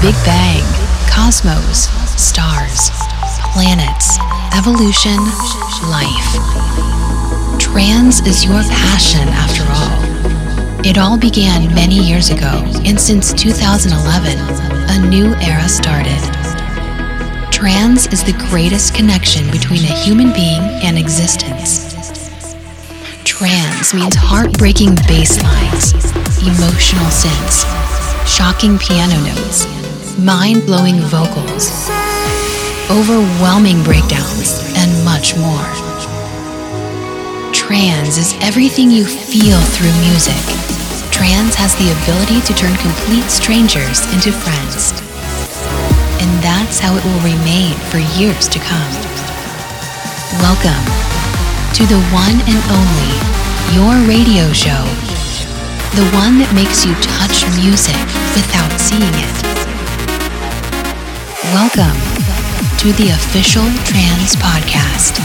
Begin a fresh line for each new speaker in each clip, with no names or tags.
Big Bang, cosmos, stars, planets, evolution, life. Trance is your passion after all. It all began many years ago, and since 2011, a new era started. Trance is the greatest connection between a human being and existence. Trance means heartbreaking bass lines, emotional synths, shocking piano notes, mind blowing vocals, overwhelming breakdowns, and much more. Trance is everything you feel through music. Trance has the ability to turn complete strangers into friends. And that's how it will remain for years to come. Welcome to the one and only Your Radio Show. The one that makes you touch music without seeing it. Welcome to the official Trance Podcast.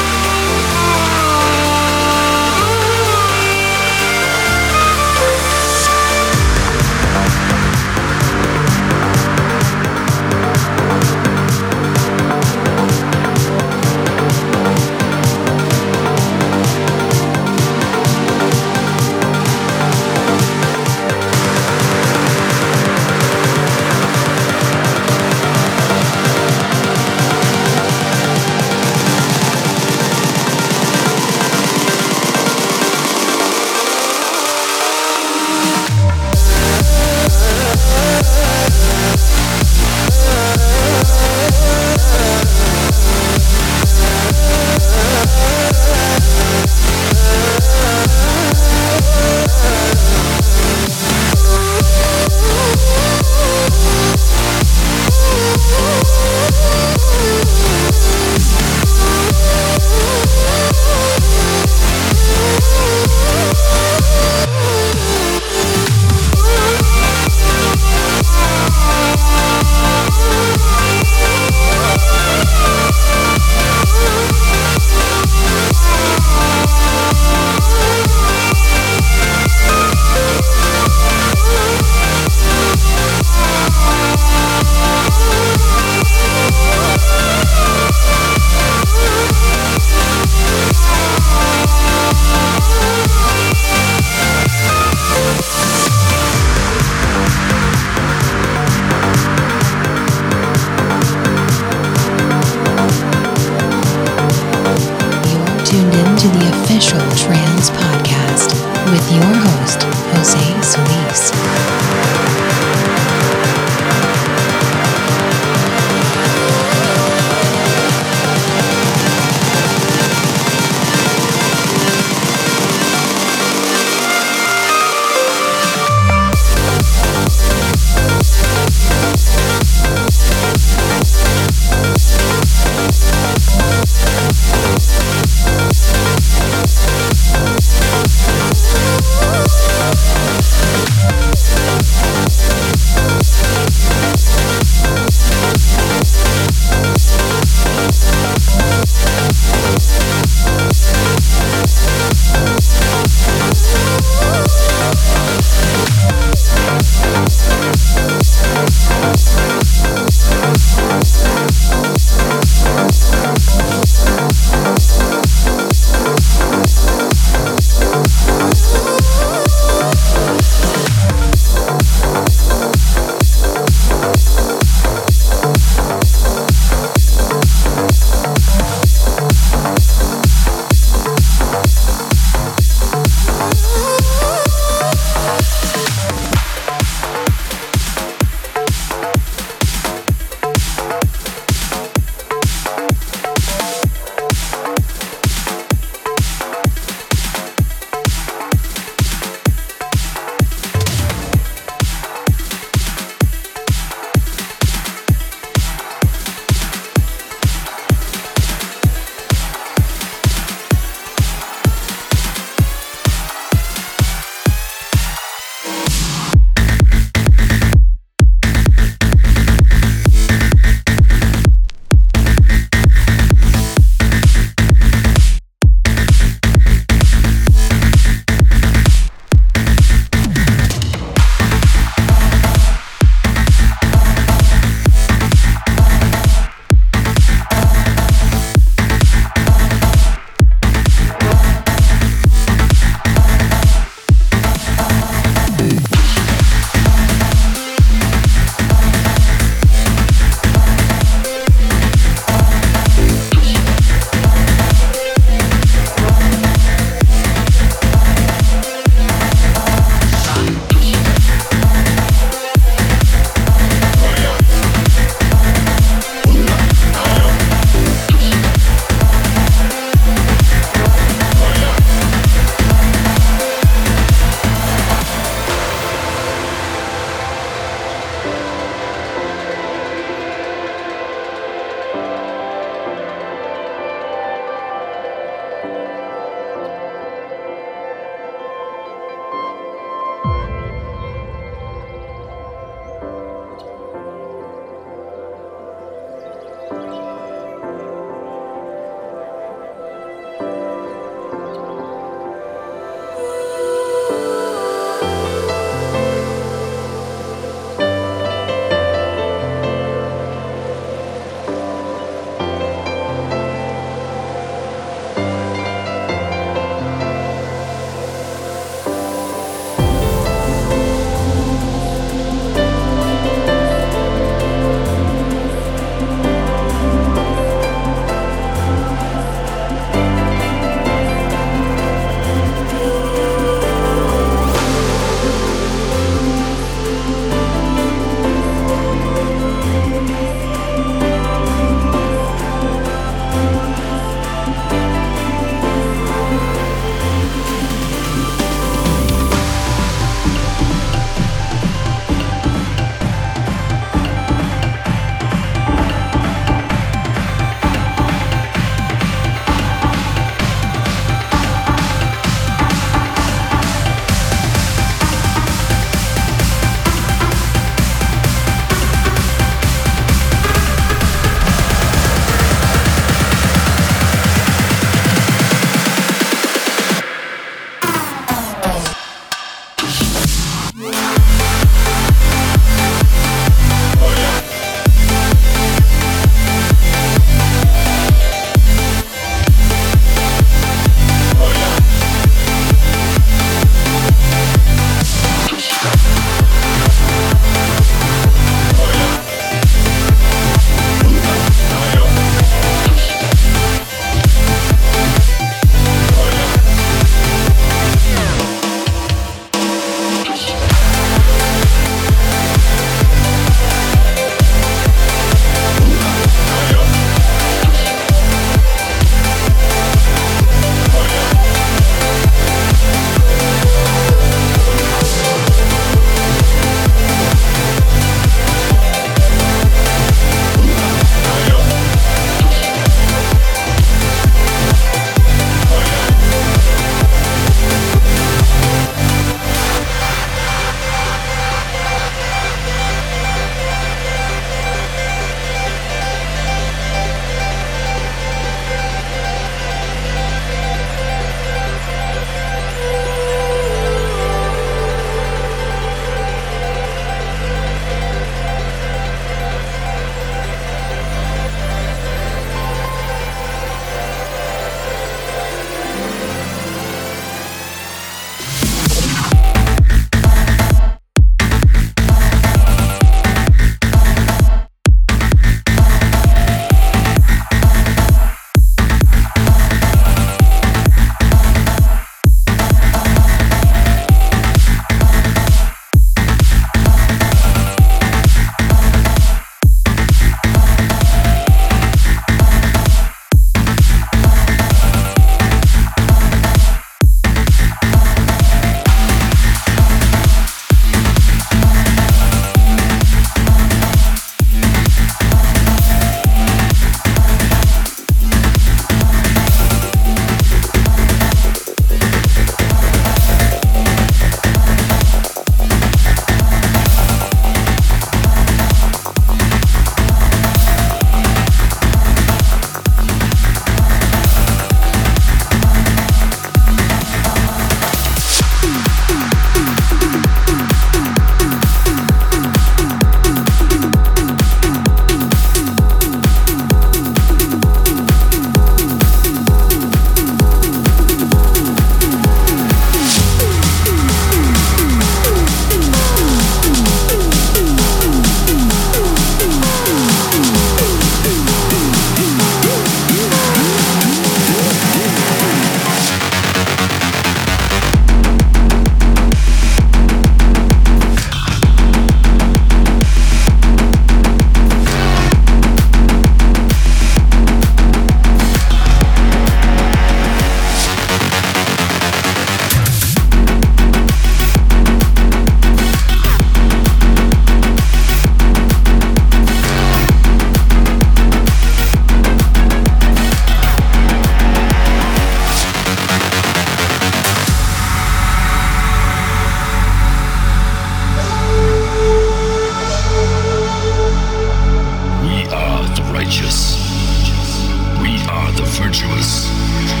virtuous.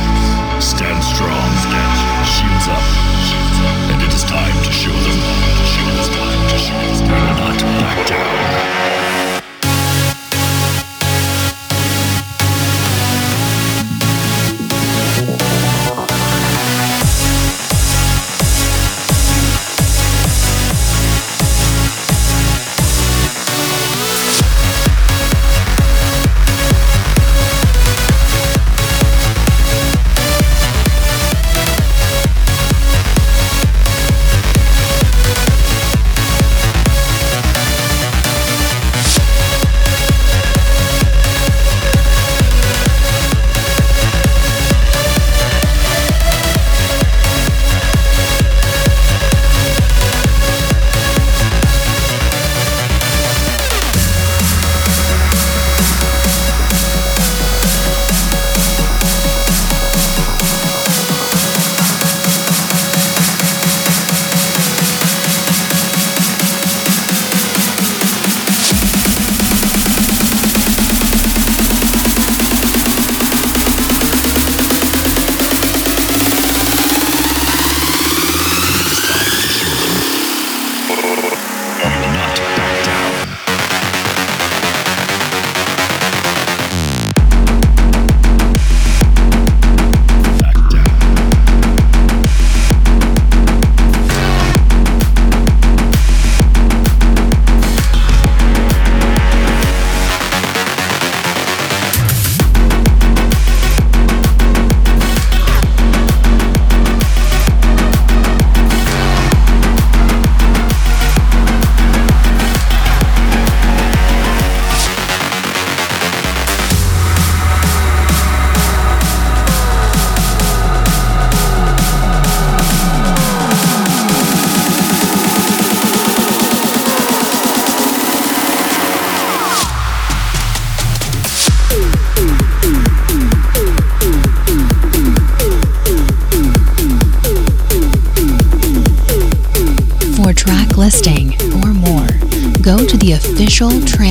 The official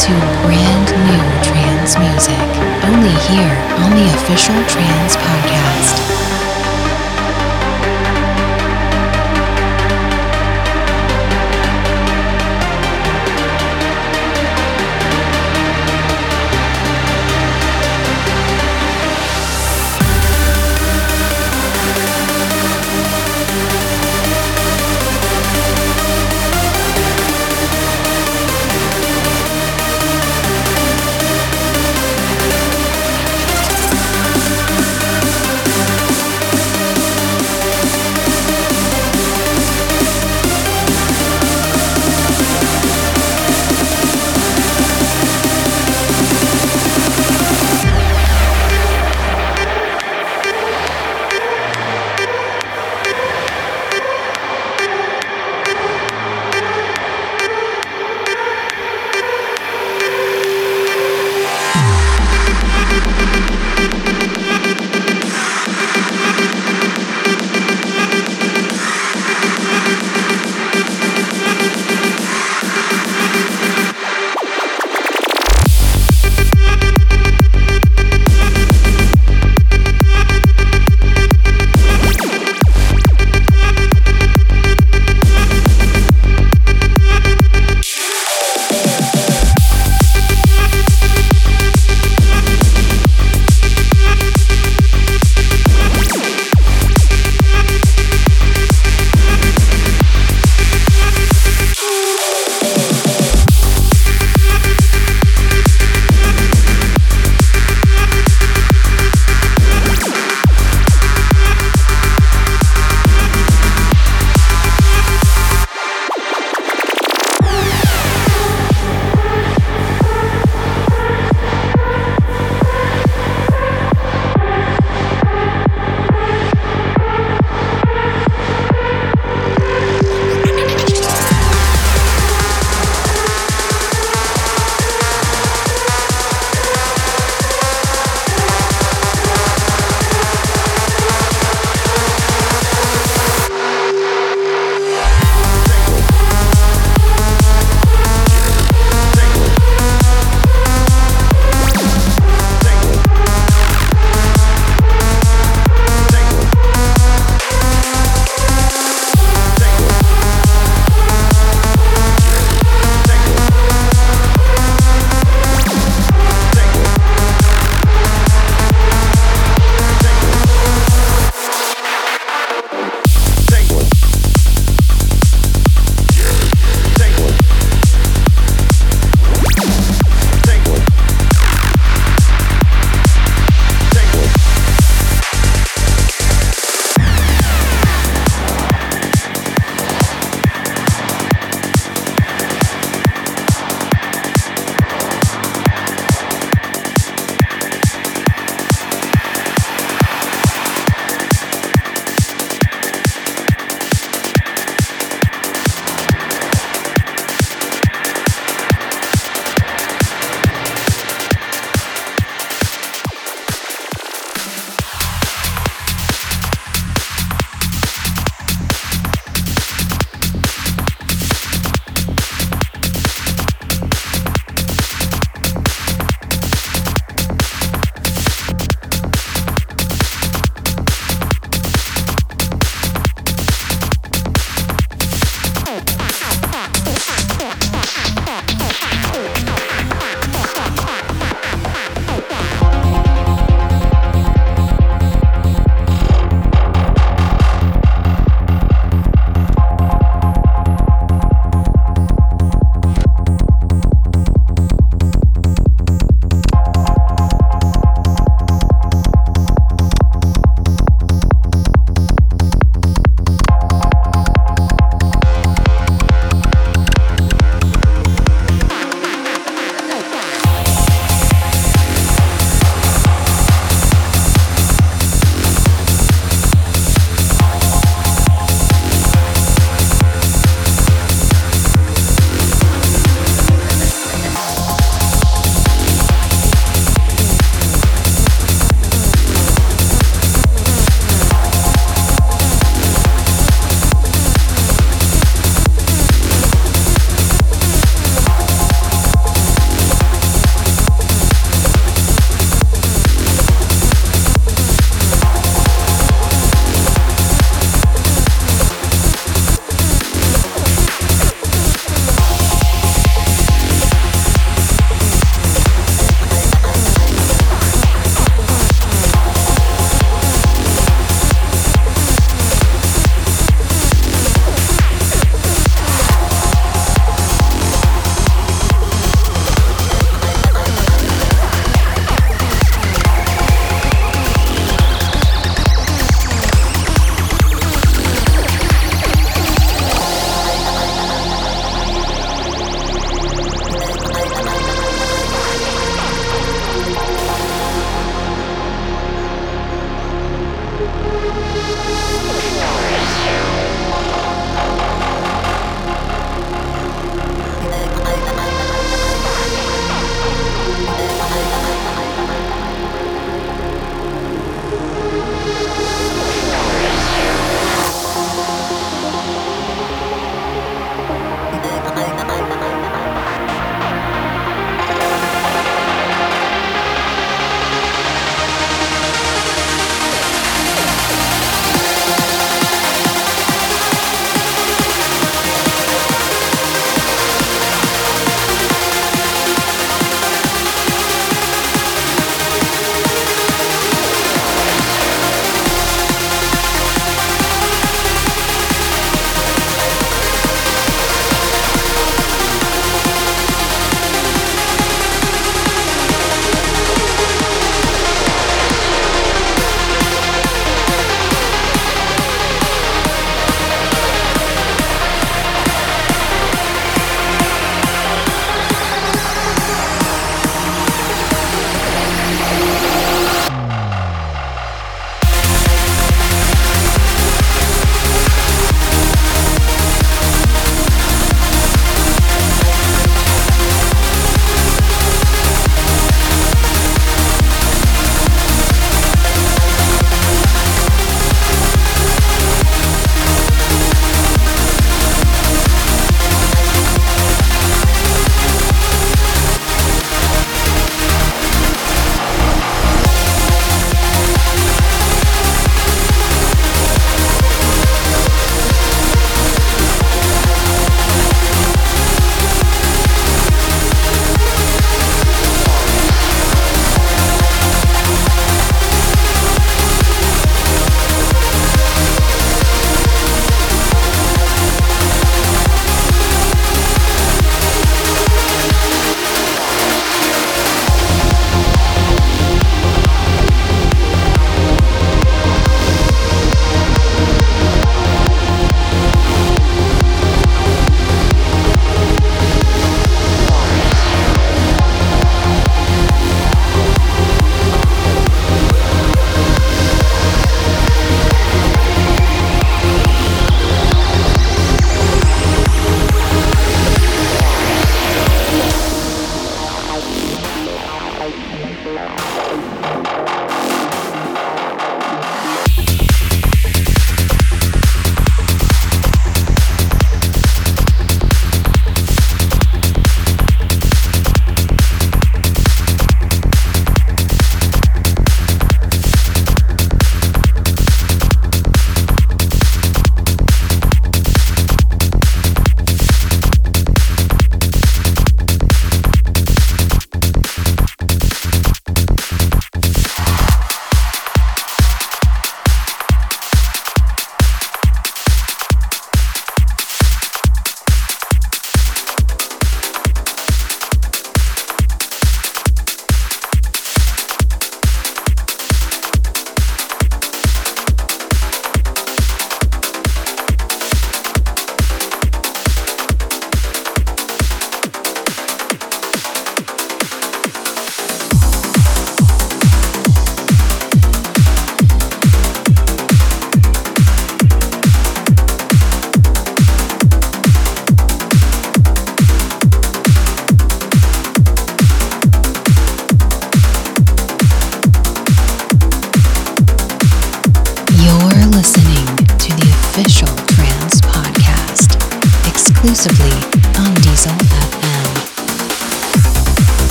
listening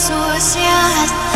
树下。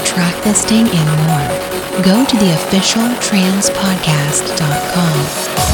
Track listing, and more, go to the officialtrancepodcast.com.